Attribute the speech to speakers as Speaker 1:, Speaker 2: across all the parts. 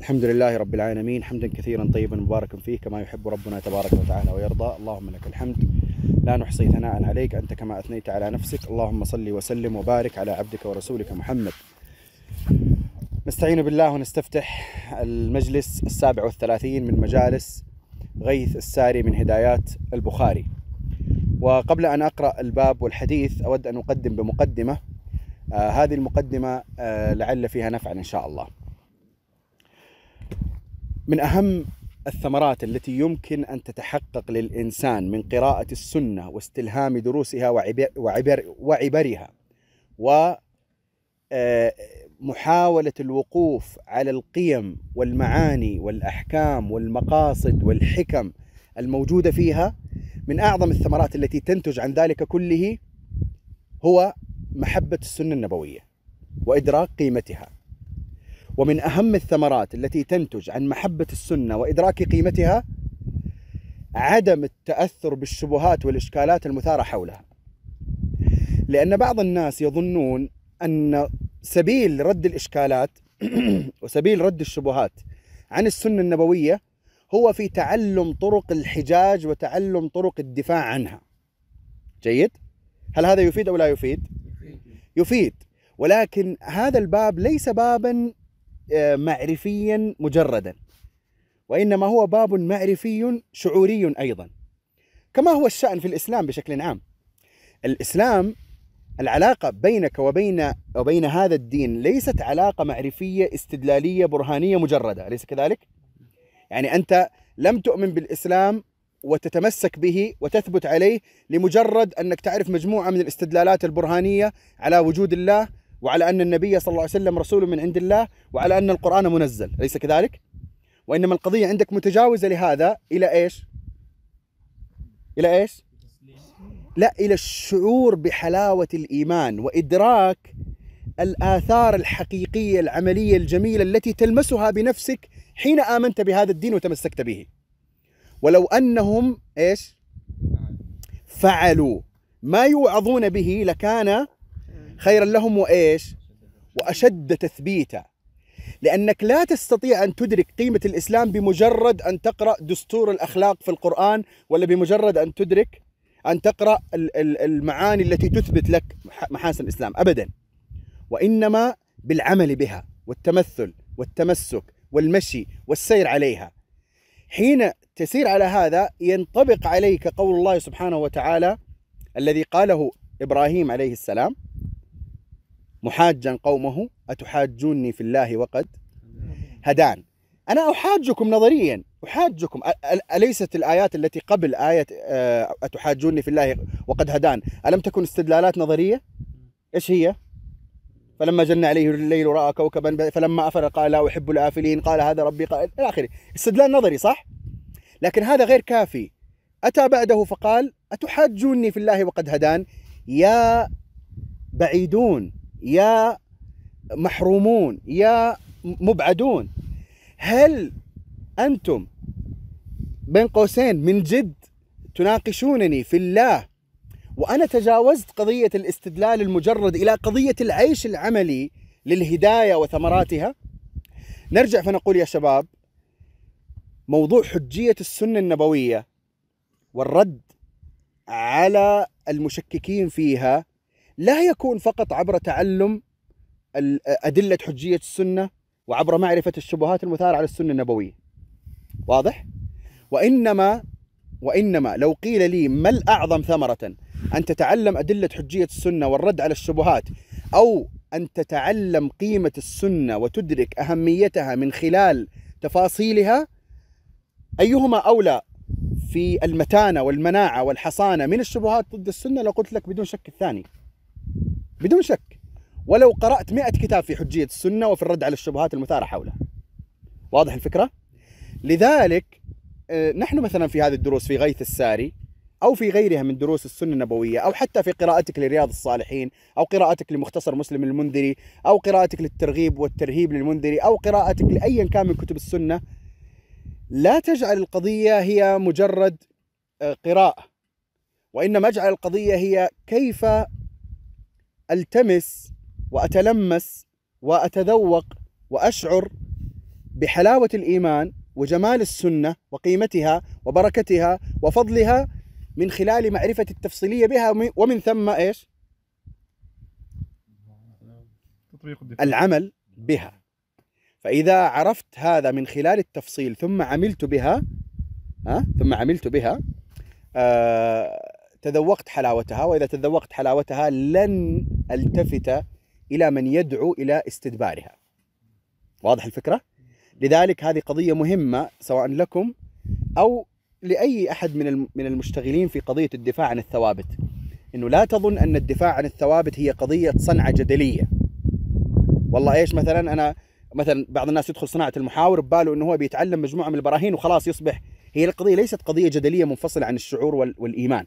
Speaker 1: الحمد لله رب العالمين حمدا كثيرا طيبا مباركا فيه كما يحب ربنا تبارك وتعالى ويرضى. اللهم لك الحمد. لا نحصي ثناء عليك أنت كما أثنيت على نفسك. اللهم صل وسلم وبارك على عبدك ورسولك محمد. نستعين بالله ونستفتح المجلس السابع والثلاثين من مجالس غيث الساري من هدايات البخاري. وقبل أن أقرأ الباب والحديث أود أن أقدم بمقدمة. آه هذه المقدمة آه لعل فيها نفعا إن شاء الله. من أهم الثمرات التي يمكن أن تتحقق للإنسان من قراءة السنة واستلهام دروسها وعبر وعبر وعبرها ومحاولة الوقوف على القيم والمعاني والأحكام والمقاصد والحكم الموجودة فيها من أعظم الثمرات التي تنتج عن ذلك كله هو محبة السنة النبوية وإدراك قيمتها. ومن أهم الثمرات التي تنتج عن محبة السنة وإدراك قيمتها عدم التأثر بالشبهات والإشكالات المثارة حولها لأن بعض الناس يظنون أن سبيل رد الإشكالات وسبيل رد الشبهات عن السنة النبوية هو في تعلم طرق الحجاج وتعلم طرق الدفاع عنها جيد؟ هل هذا يفيد أو لا يفيد؟ يفيد ولكن هذا الباب ليس بابا معرفيا مجردا. وإنما هو باب معرفي شعوري أيضا. كما هو الشأن في الإسلام بشكل عام. الإسلام العلاقة بينك وبين وبين هذا الدين ليست علاقة معرفية استدلالية برهانية مجردة. أليس كذلك؟ يعني أنت لم تؤمن بالإسلام وتتمسك به وتثبت عليه لمجرد أنك تعرف مجموعة من الاستدلالات البرهانية على وجود الله وعلى أن النبي صلى الله عليه وسلم رسول من عند الله وعلى أن القرآن منزل أليس كذلك؟ وإنما القضية عندك متجاوزة لهذا إلى إيش؟ إلى إيش؟ لا إلى الشعور بحلاوة الإيمان وإدراك الآثار الحقيقية العملية الجميلة التي تلمسها بنفسك حين آمنت بهذا الدين وتمسكت به ولو أنهم إيش؟ فعلوا ما يوعظون به لكان خيرا لهم وإيش؟ وأشد تثبيتا. لأنك لا تستطيع أن تدرك قيمة الإسلام بمجرد أن تقرأ دستور الأخلاق في القرآن ولا بمجرد أن تدرك أن تقرأ المعاني التي تثبت لك محاسن الإسلام ابدا. وإنما بالعمل بها والتمثل والتمسك والمشي والسير عليها. حين تسير على هذا ينطبق عليك قول الله سبحانه وتعالى الذي قاله إبراهيم عليه السلام محاجا قومه أتحاجوني في الله وقد هدان. أنا أحاجكم نظريا أحاجكم. أليست الآيات التي قبل آية أتحاجوني في الله وقد هدان ألم تكن استدلالات نظرية؟ إيش هي؟ فلما جن عليه الليل رأى كوكبا فلما أفل قال لا أحب الآفلين قال هذا ربي قال إلى آخره. استدلال نظري صح؟ لكن هذا غير كافي. أتى بعده فقال أتحاجوني في الله وقد هدان. يا بعيدون. يا محرومون يا مبعدون. هل أنتم بين قوسين من جد تناقشونني في الله وأنا تجاوزت قضية الاستدلال المجرد إلى قضية العيش العملي للهداية وثمراتها؟ نرجع فنقول يا شباب موضوع حجية السنة النبوية والرد على المشككين فيها لا يكون فقط عبر تعلم أدلة حجية السنة وعبر معرفة الشبهات المثارة على السنة النبوية. واضح؟ وإنما وإنما لو قيل لي ما الأعظم ثمرة؟ أن تتعلم أدلة حجية السنة والرد على الشبهات أو أن تتعلم قيمة السنة وتدرك أهميتها من خلال تفاصيلها أيهما أولى في المتانة والمناعة والحصانة من الشبهات ضد السنة؟ لو قلت لك بدون شك الثاني. بدون شك. ولو قرأت مئة كتاب في حجية السنة وفي الرد على الشبهات المثارة حولها واضح الفكرة؟ لذلك نحن مثلا في هذه الدروس في غيث الساري أو في غيرها من دروس السنة النبوية أو حتى في قراءتك لرياض الصالحين أو قراءتك لمختصر مسلم المنذري أو قراءتك للترغيب والترهيب للمنذري أو قراءتك لأيا كان من كتب السنة لا تجعل القضية هي مجرد قراءة. وإنما اجعل القضية هي كيف ألتمس وأتلمس وأتذوق وأشعر بحلاوة الإيمان وجمال السنة وقيمتها وبركتها وفضلها من خلال معرفة التفصيلية بها ومن ثم إيش؟ العمل بها. فإذا عرفت هذا من خلال التفصيل ثم عملت بها ها ثم عملت بها آه تذوقت حلاوتها وإذا تذوقت حلاوتها لن ألتفت إلى من يدعو إلى استدبارها. واضح الفكرة؟ لذلك هذه قضية مهمة سواء لكم أو لأي أحد من من المشتغلين في قضية الدفاع عن الثوابت. إنه لا تظن أن الدفاع عن الثوابت هي قضية صنعة جدلية. والله إيش مثلا أنا مثلا بعض الناس يدخل صناعة المحاور بباله أنه هو بيتعلم مجموعة من البراهين وخلاص يصبح. هي القضية ليست قضية جدلية منفصلة عن الشعور والإيمان.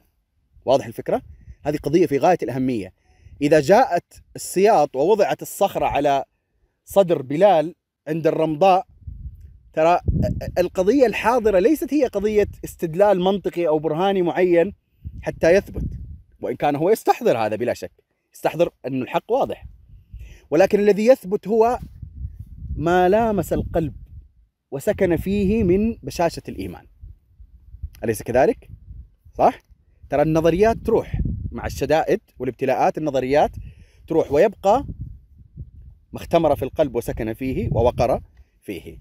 Speaker 1: واضح الفكرة؟ هذه قضية في غاية الأهمية إذا جاءت السياط ووضعت الصخرة على صدر بلال عند الرمضاء ترى القضية الحاضرة ليست هي قضية استدلال منطقي أو برهاني معين حتى يثبت وإن كان هو يستحضر هذا بلا شك يستحضر أن الحق واضح ولكن الذي يثبت هو ما لامس القلب وسكن فيه من بشاشة الإيمان أليس كذلك؟ صح؟ ترى النظريات تروح مع الشدائد والابتلاءات النظريات تروح ويبقى ما اختمر في القلب وسكن فيه ووقر فيه.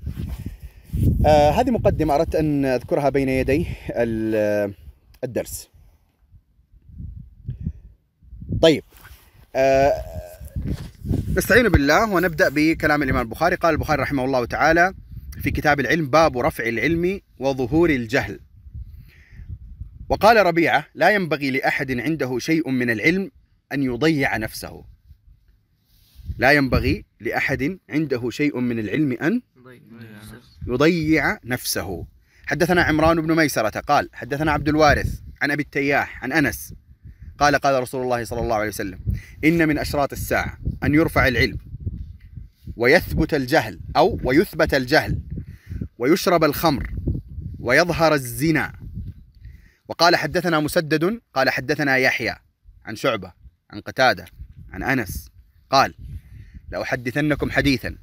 Speaker 1: آه هذه مقدمة أردت أن أذكرها بين يدي الدرس. طيب آه نستعين بالله ونبدأ بكلام الإمام البخاري. قال البخاري رحمه الله تعالى في كتاب العلم باب رفع العلم وظهور الجهل. وقال ربيعة لا ينبغي لأحد عنده شيء من العلم أن يضيع نفسه. لا ينبغي لأحد عنده شيء من العلم أن يضيع نفسه. حدثنا عمران بن ميسرة قال حدثنا عبد الوارث عن أبي التياح عن أنس قال قال رسول الله صلى الله عليه وسلم إن من أشراط الساعة أن يرفع العلم ويثبت الجهل أو ويثبت الجهل ويشرب الخمر ويظهر الزنا وقال حدثنا مسدد قال حدثنا يحيى عن شعبة عن قتادة عن أنس. قال لأحدثنكم حديثا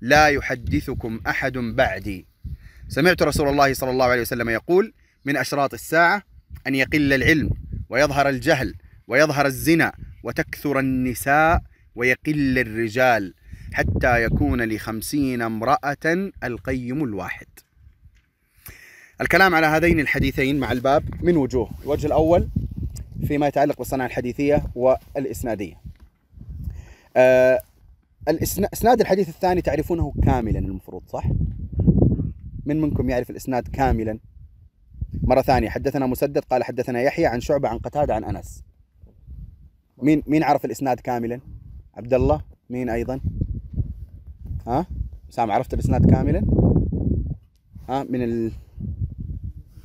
Speaker 1: لا يحدثكم أحد بعدي. سمعت رسول الله صلى الله عليه وسلم يقول من أشراط الساعة أن يقل العلم ويظهر الجهل ويظهر الزنا وتكثر النساء ويقل الرجال حتى يكون لخمسين امرأة القيم الواحد. الكلام على هذين الحديثين مع الباب من وجوه الوجه الأول فيما يتعلق بالصناعة الحديثية والإسنادية آه الإسناد الحديث الثاني تعرفونه كاملا المفروض صح؟ من منكم يعرف الإسناد كاملا؟ مرة ثانية حدثنا مسدد قال حدثنا يحيى عن شعبة عن قتادة عن أنس مين مين عرف الإسناد كاملا؟ عبد الله مين أيضا؟ ها؟ سام عرفت الإسناد كاملا؟ ها من ال...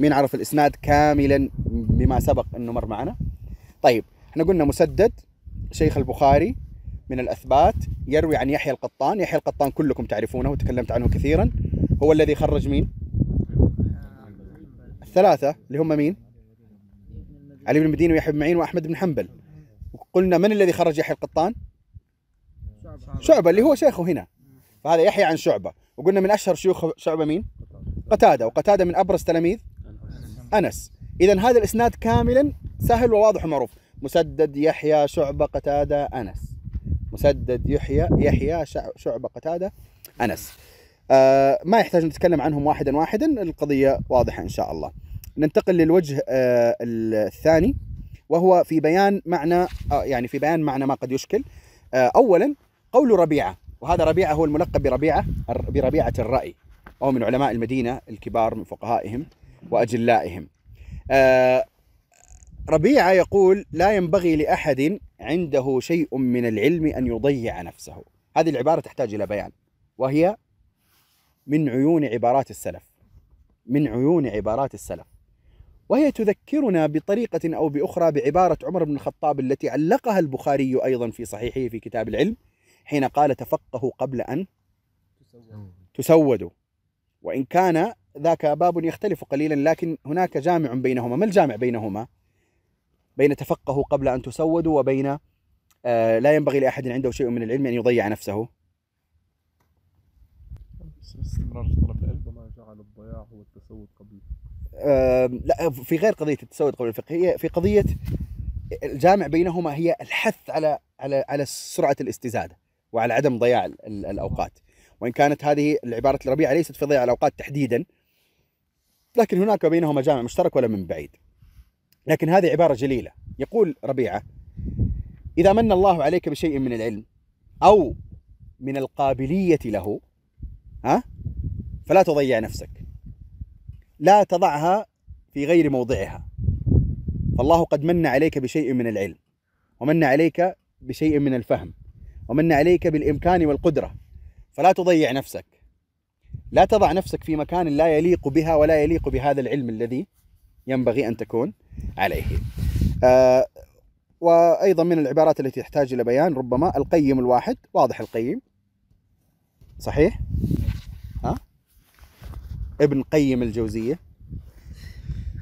Speaker 1: مين عرف الإسناد كاملا بما سبق أنه مر معنا؟ طيب إحنا قلنا مسدد شيخ البخاري من الأثبات يروي عن يحيى القطان. يحيى القطان كلكم تعرفونه وتكلمت عنه كثيرا. هو الذي خرج مين؟ الثلاثة اللي هم مين؟ علي بن المديني ويحيى بن معين وأحمد بن حنبل. قلنا من الذي خرج يحيى القطان؟ شعبة اللي هو شيخه هنا. فهذا يحيى عن شعبة. وقلنا من أشهر شيوخ شعبة مين؟ قتادة. وقتادة من أبرز تلاميذ؟ أنس. إذا هذا الإسناد كاملا سهل وواضح ومعروف. مسدد يحيى شعبة قتادة أنس. مسدد يحيى يحيى شعبة قتادة أنس. آه ما يحتاج نتكلم عنهم واحدا واحدا القضية واضحة إن شاء الله. ننتقل للوجه آه الثاني وهو في بيان معنى آه يعني في بيان معنى ما قد يشكل. آه أولا قول ربيعة وهذا ربيعة هو الملقب بربيعة بربيعة الرأي وهو من علماء المدينة الكبار من فقهائهم. وأجلائهم. آه ربيعة يقول لا ينبغي لأحد عنده شيء من العلم أن يضيع نفسه. هذه العبارة تحتاج إلى بيان. وهي من عيون عبارات السلف. من عيون عبارات السلف. وهي تذكرنا بطريقة أو بأخرى بعبارة عمر بن الخطاب التي علقها البخاري أيضا في صحيحه في كتاب العلم حين قال تفقهوا قبل أن تسودوا وإن كان ذاك باب يختلف قليلا لكن هناك جامع بينهما. ما الجامع بينهما؟ بين تفقهوا قبل أن تسودوا وبين آه لا ينبغي لأحد عنده شيء من العلم أن يضيع نفسه.
Speaker 2: في طلب العلم وما جعل الضياع هو التسود قبل
Speaker 1: آم، لا في غير قضية التسود قبل الفقه هي في قضية الجامع بينهما هي الحث على على على سرعة الاستزاده وعلى عدم ضياع ال- ال- الأوقات. وإن كانت هذه العبارة الربيعه ليست في ضياع الأوقات تحديدا لكن هناك بينهما جامع مشترك ولا من بعيد. لكن هذه عبارة جليلة. يقول ربيعة إذا من الله عليك بشيء من العلم أو من القابلية له ها فلا تضيع نفسك. لا تضعها في غير موضعها. فالله قد من عليك بشيء من العلم ومن عليك بشيء من الفهم ومن عليك بالإمكان والقدرة فلا تضيع نفسك. لا تضع نفسك في مكان لا يليق بها ولا يليق بهذا العلم الذي ينبغي أن تكون عليه. آه وأيضا من العبارات التي تحتاج إلى بيان ربما القيم الواحد واضح القيم؟ صحيح؟ ها؟ ابن قيم الجوزية.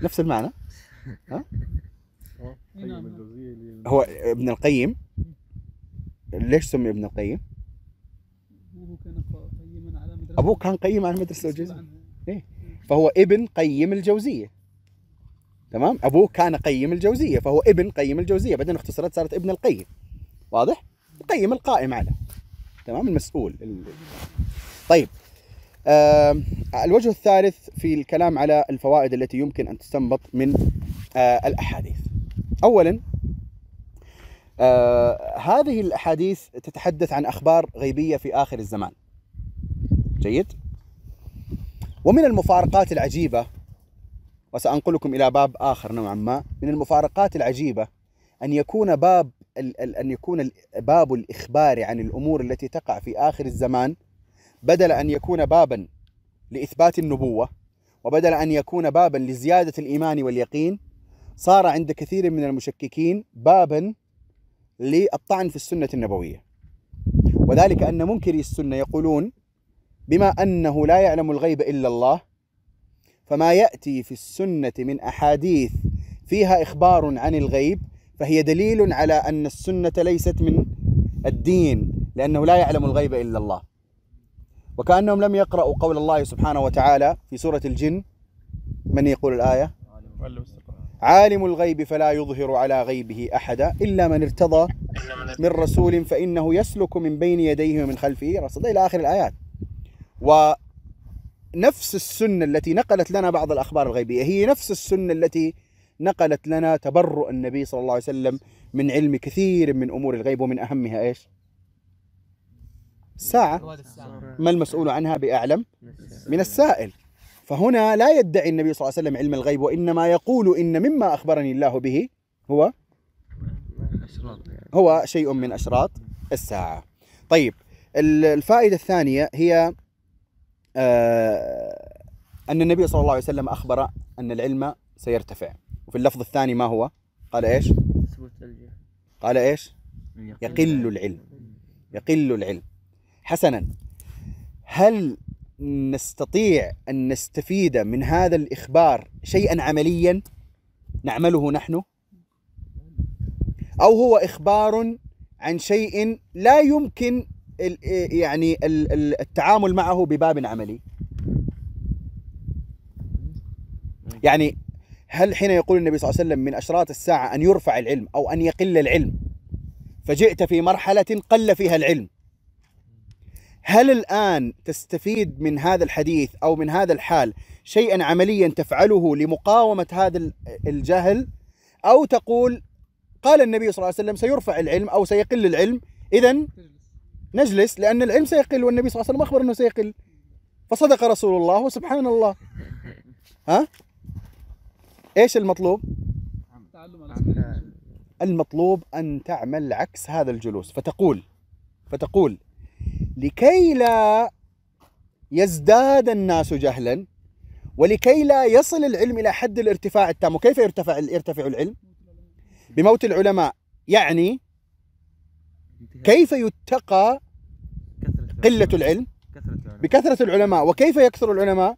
Speaker 1: نفس المعنى؟
Speaker 2: اللي
Speaker 1: هو ابن القيم. ليش سمي ابن القيم؟
Speaker 3: وهو كان
Speaker 1: أبوه كان قيم على
Speaker 3: مسؤول
Speaker 1: الجوزية.
Speaker 3: عنها.
Speaker 1: فهو ابن قيم الجوزية. تمام؟ أبوه كان قيم الجوزية فهو ابن قيم الجوزية. بعدين اختصرت صارت ابن القيم. واضح؟ القيم القائم على. تمام؟ المسؤول. ال- طيب. آم، الوجه الثالث في الكلام على الفوائد التي يمكن أن تستنبط من آه، الأحاديث. اولا آه، هذه الأحاديث تتحدث عن أخبار غيبية في آخر الزمان. جيد. ومن المفارقات العجيبة وسأنقلكم إلى باب آخر نوعا ما من المفارقات العجيبة أن يكون باب أن يكون باب الإخبار عن الأمور التي تقع في آخر الزمان بدل أن يكون بابا لإثبات النبوة وبدل أن يكون بابا لزيادة الإيمان واليقين صار عند كثير من المشككين بابا للطعن في السنة النبوية. وذلك أن منكري السنة يقولون بما أنه لا يعلم الغيب إلا الله فما يأتي في السنة من أحاديث فيها إخبار عن الغيب فهي دليل على أن السنة ليست من الدين لأنه لا يعلم الغيب إلا الله. وكأنهم لم يقرأوا قول الله سبحانه وتعالى في سورة الجن من يقول
Speaker 2: استقرار
Speaker 1: عالم الغيب فلا يظهر على غيبه أحدا إلا من ارتضى من رسول فإنه يسلك من بين يديه ومن خلفه رصدا إلى آخر الآيات. ونفس السنة التي نقلت لنا بعض الأخبار الغيبية هي نفس السنة التي نقلت لنا تبرؤ النبي صلى الله عليه وسلم من علم كثير من أمور الغيب ومن أهمها إيش؟ الساعة ما المسؤول عنها بأعلم من السائل فهنا لا يدعي النبي صلى الله عليه وسلم علم الغيب وإنما يقول إن مما أخبرني الله به هو هو شيء من أشراط الساعة. طيب ال- الفائدة الثانية هي آه، أن النبي صلى الله عليه وسلم أخبر أن العلم سيرتفع. وفي اللفظ الثاني ما هو؟ قال
Speaker 4: الجهل.
Speaker 1: قال إيش؟ يقل العلم. يقل العلم. حسنا هل نستطيع أن نستفيد من هذا الإخبار شيئا عمليا؟ نعمله نحن؟ أو هو إخبار عن شيء لا يمكن يعني ال- ال- التعامل معه بباب عملي. يعني هل حين يقول النبي صلى الله عليه وسلم من أشراط الساعة أن يرفع العلم أو أن يقل العلم فجئت في مرحلة قل فيها العلم. هل الآن تستفيد من هذا الحديث أو من هذا الحال شيئا عمليا تفعله لمقاومة هذا ال- الجهل؟ أو تقول قال النبي صلى الله عليه وسلم سيرفع العلم أو سيقل العلم.
Speaker 3: تجلس
Speaker 1: نجلس لأن العلم سيقل والنبي صلى الله عليه وسلم أخبر إنه سيقل. فصدق رسول الله وسبحان الله. ها؟ إيش المطلوب. المطلوب أن تعمل عكس هذا الجلوس. فتقول فتقول لكي لا يزداد الناس جهلا ولكي لا يصل العلم إلى حد الارتفاع التام. وكيف يرتفع يرتفع العلم؟ بموت العلماء. يعني كيف يتقى قلة العلم؟ بكثرة العلماء. وكيف يكثر العلماء؟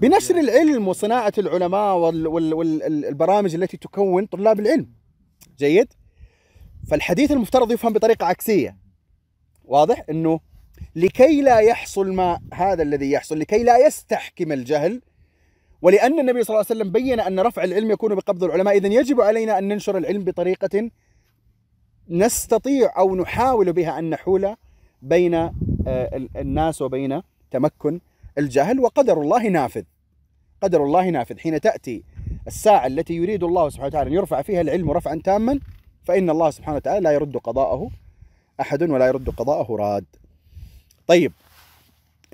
Speaker 1: بنشر العلم وصناعة العلماء والبرامج التي تكون طلاب العلم. جيد؟ فالحديث المفترض يفهم بطريقة عكسية. واضح؟ إنه لكي لا يحصل ما هذا الذي يحصل لكي لا يستحكم الجهل ولأن النبي صلى الله عليه وسلم بين أن رفع العلم يكون بقبض العلماء. إذن يجب علينا أن ننشر العلم بطريقة نستطيع أو نحاول بها أن نحول بين آه، ال- الناس وبين تمكن الجهل وقدر الله نافذ. قدر الله نافذ. حين تأتي الساعة التي يريد الله سبحانه وتعالى أن يرفع فيها العلم رفعا تاما فإن الله سبحانه وتعالى لا يرد قضاءه أحد ولا يرد قضاءه راد. طيب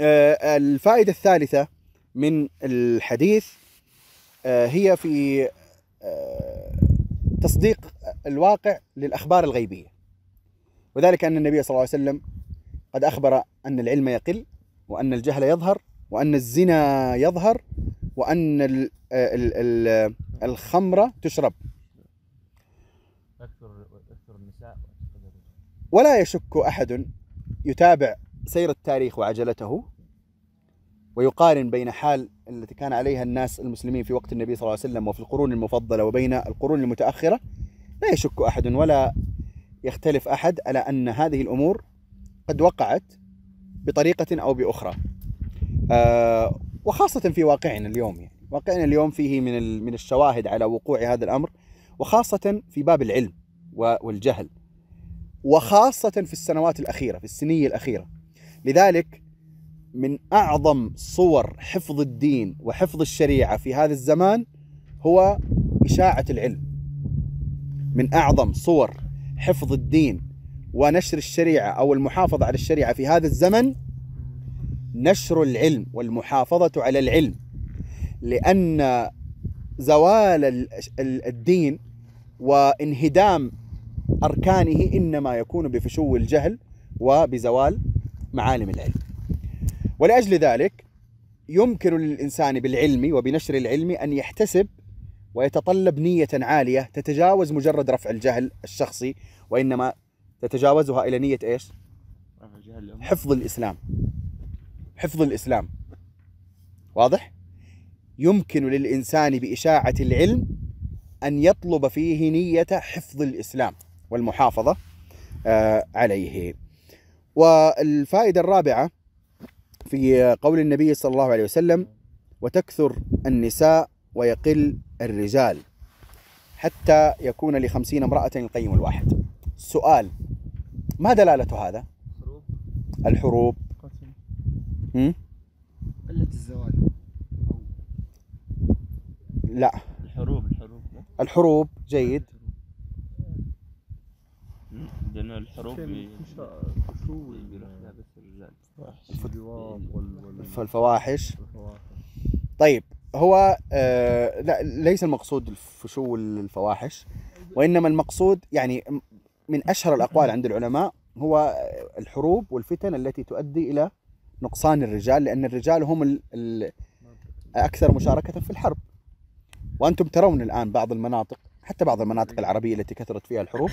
Speaker 1: آه، الفائدة الثالثة من الحديث آه، هي في تصديق الواقع للأخبار الغيبية. وذلك أن النبي صلى الله عليه وسلم قد أخبر أن العلم يقل وأن الجهل يظهر وأن الزنا يظهر وأن ال ال ال الخمر تشرب. ولا يشك أحد يتابع سير التاريخ وعجلته ويقارن بين حال التي كان عليها الناس المسلمين في وقت النبي صلى الله عليه وسلم وفي القرون المفضلة وبين القرون المتأخرة لا يشك أحد ولا يختلف أحد على أن هذه الأمور قد وقعت بطريقة أو بأخرى. آه وخاصة في واقعنا اليوم يعني. واقعنا اليوم فيه من من الشواهد على وقوع هذا الأمر وخاصة في باب العلم والجهل وخاصة في السنوات الأخيرة في السنية الأخيرة. لذلك من أعظم صور حفظ الدين وحفظ الشريعة في هذا الزمان هو إشاعة العلم. من أعظم صور حفظ الدين ونشر الشريعة أو المحافظة على الشريعة في هذا الزمن نشر العلم والمحافظة على العلم. لأن زوال ال- ال- الدين وانهدام أركانه إنما يكون بفشو الجهل وبزوال معالم العلم. ولأجل ذلك يمكن للإنسان بالعلم وبنشر العلم أن يحتسب ويتطلب نية عالية تتجاوز مجرد رفع الجهل الشخصي وإنما تتجاوزها إلى نية إيش؟ حفظ الإسلام حفظ الإسلام واضح؟ يمكن للإنسان بإشاعة العلم أن يطلب فيه نية حفظ الإسلام والمحافظة آه، عليه والفائدة الرابعة في قول النبي صلى الله عليه وسلم وتكثر النساء ويقل الرجال حتى يكون لخمسين امرأة القيم الواحد. السؤال ما دلالة هذا؟ الحروب.
Speaker 2: قتل؟
Speaker 3: قلة الزواج.
Speaker 1: لا.
Speaker 5: الحروب الحروب.
Speaker 1: الحروب جيد.
Speaker 5: لأن الحروب
Speaker 2: والفواحش.
Speaker 1: طيب هو آه لا ليس المقصود الفشو الفواحش وإنما المقصود يعني من أشهر الأقوال عند العلماء هو الحروب والفتن التي تؤدي إلى نقصان الرجال لأن الرجال هم ال ال أكثر مشاركة في الحرب. وأنتم ترون الآن بعض المناطق حتى بعض المناطق العربية التي كثرت فيها الحروب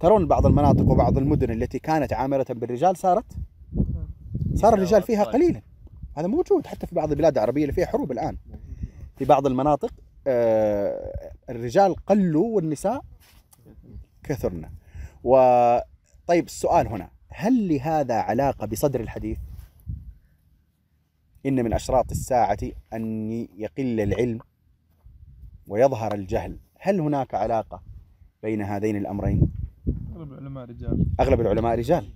Speaker 1: ترون بعض المناطق وبعض المدن التي كانت عامرة بالرجال صارت صار الرجال فيها قليلا. هذا موجود حتى في بعض البلاد العربية اللي فيها حروب الآن. في بعض المناطق آه، الرجال قلوا والنساء كثرن. وطيب السؤال هنا هل لهذا علاقة بصدر الحديث؟ إن من أشراط الساعة أن يقل العلم ويظهر الجهل. هل هناك علاقة بين هذين الأمرين؟
Speaker 2: أغلب العلماء رجال.
Speaker 1: أغلب العلماء رجال.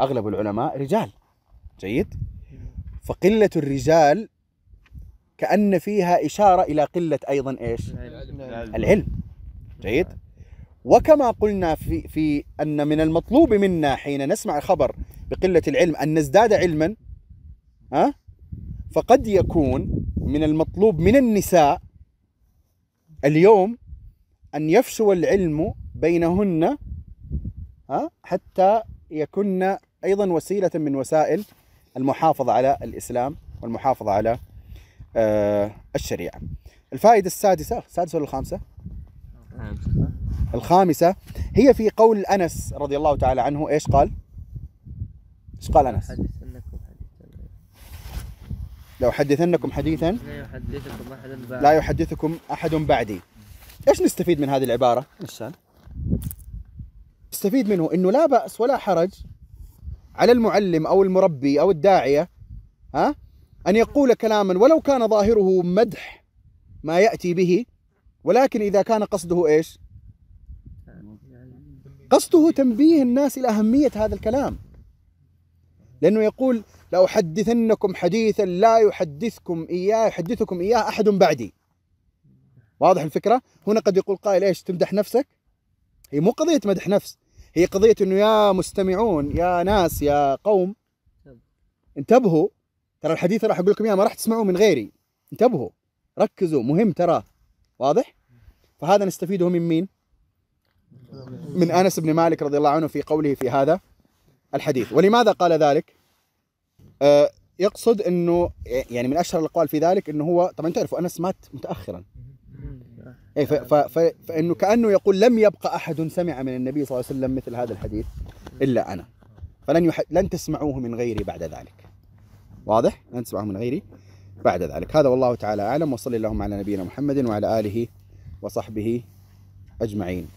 Speaker 1: أغلب العلماء رجال. جيد؟ فقلة الرجال كأن فيها إشارة إلى قلة أيضا إيش؟ العلم. جيد. وكما قلنا في في أن من المطلوب منا حين نسمع خبر بقلة العلم أن نزداد علما ها؟ فقد يكون من المطلوب من النساء اليوم أن يفشو العلم بينهن ها؟ حتى يكن أيضا وسيلة من وسائل المحافظة على الإسلام والمحافظة على آه الشريعة. الفائدة السادسة السادسة ولا الخامسة؟ الخامسة هي في قول أنس رضي الله تعالى عنه إيش قال؟ إيش قال
Speaker 4: حديثا
Speaker 1: لو حدثنكم حديثا
Speaker 4: لا يحدثكم أحد بعد
Speaker 1: لا يحدثكم احد بعدي. إيش نستفيد من هذه العبارة؟ انسان نستفيد منه إنه لا بأس ولا حرج على المعلم أو المربي أو الداعية ها أن يقول كلاما ولو كان ظاهره مدح ما يأتي به ولكن إذا كان قصده إيش؟ قصده تنبيه الناس إلى أهمية هذا الكلام لأنه يقول لأحدثنكم حديثا لا يحدثكم إياه يحدثكم إياه أحد بعدي واضح الفكرة؟ هنا قد يقول قائل إيش تمدح نفسك؟ هي مو قضية مدح نفس هي قضية إنه يا مستمعون يا ناس يا قوم انتبهوا. ترى الحديث راح أقول لكم إياه ما راح تسمعوه من غيري. انتبهوا. ركزوا. مهم تراه واضح؟ فهذا نستفيده من مين؟ من أنس بن مالك رضي الله عنه في قوله في هذا الحديث. ولماذا قال ذلك؟ آه يقصد إنه يعني من أشهر الأقوال في ذلك إنه هو طبعا تعرفوا أنس مات متاخرا. اي ف- ف- فإنه كأنه يقول لم يبقى أحد سمع من النبي صلى الله عليه وسلم مثل هذا الحديث إلا أنا. فلن يح... لن تسمعوه من غيري بعد ذلك. واضح؟ لن تسمعوه من غيري بعد ذلك. هذا والله تعالى أعلم. وصلي اللهم على نبينا محمد وعلى آله وصحبه أجمعين.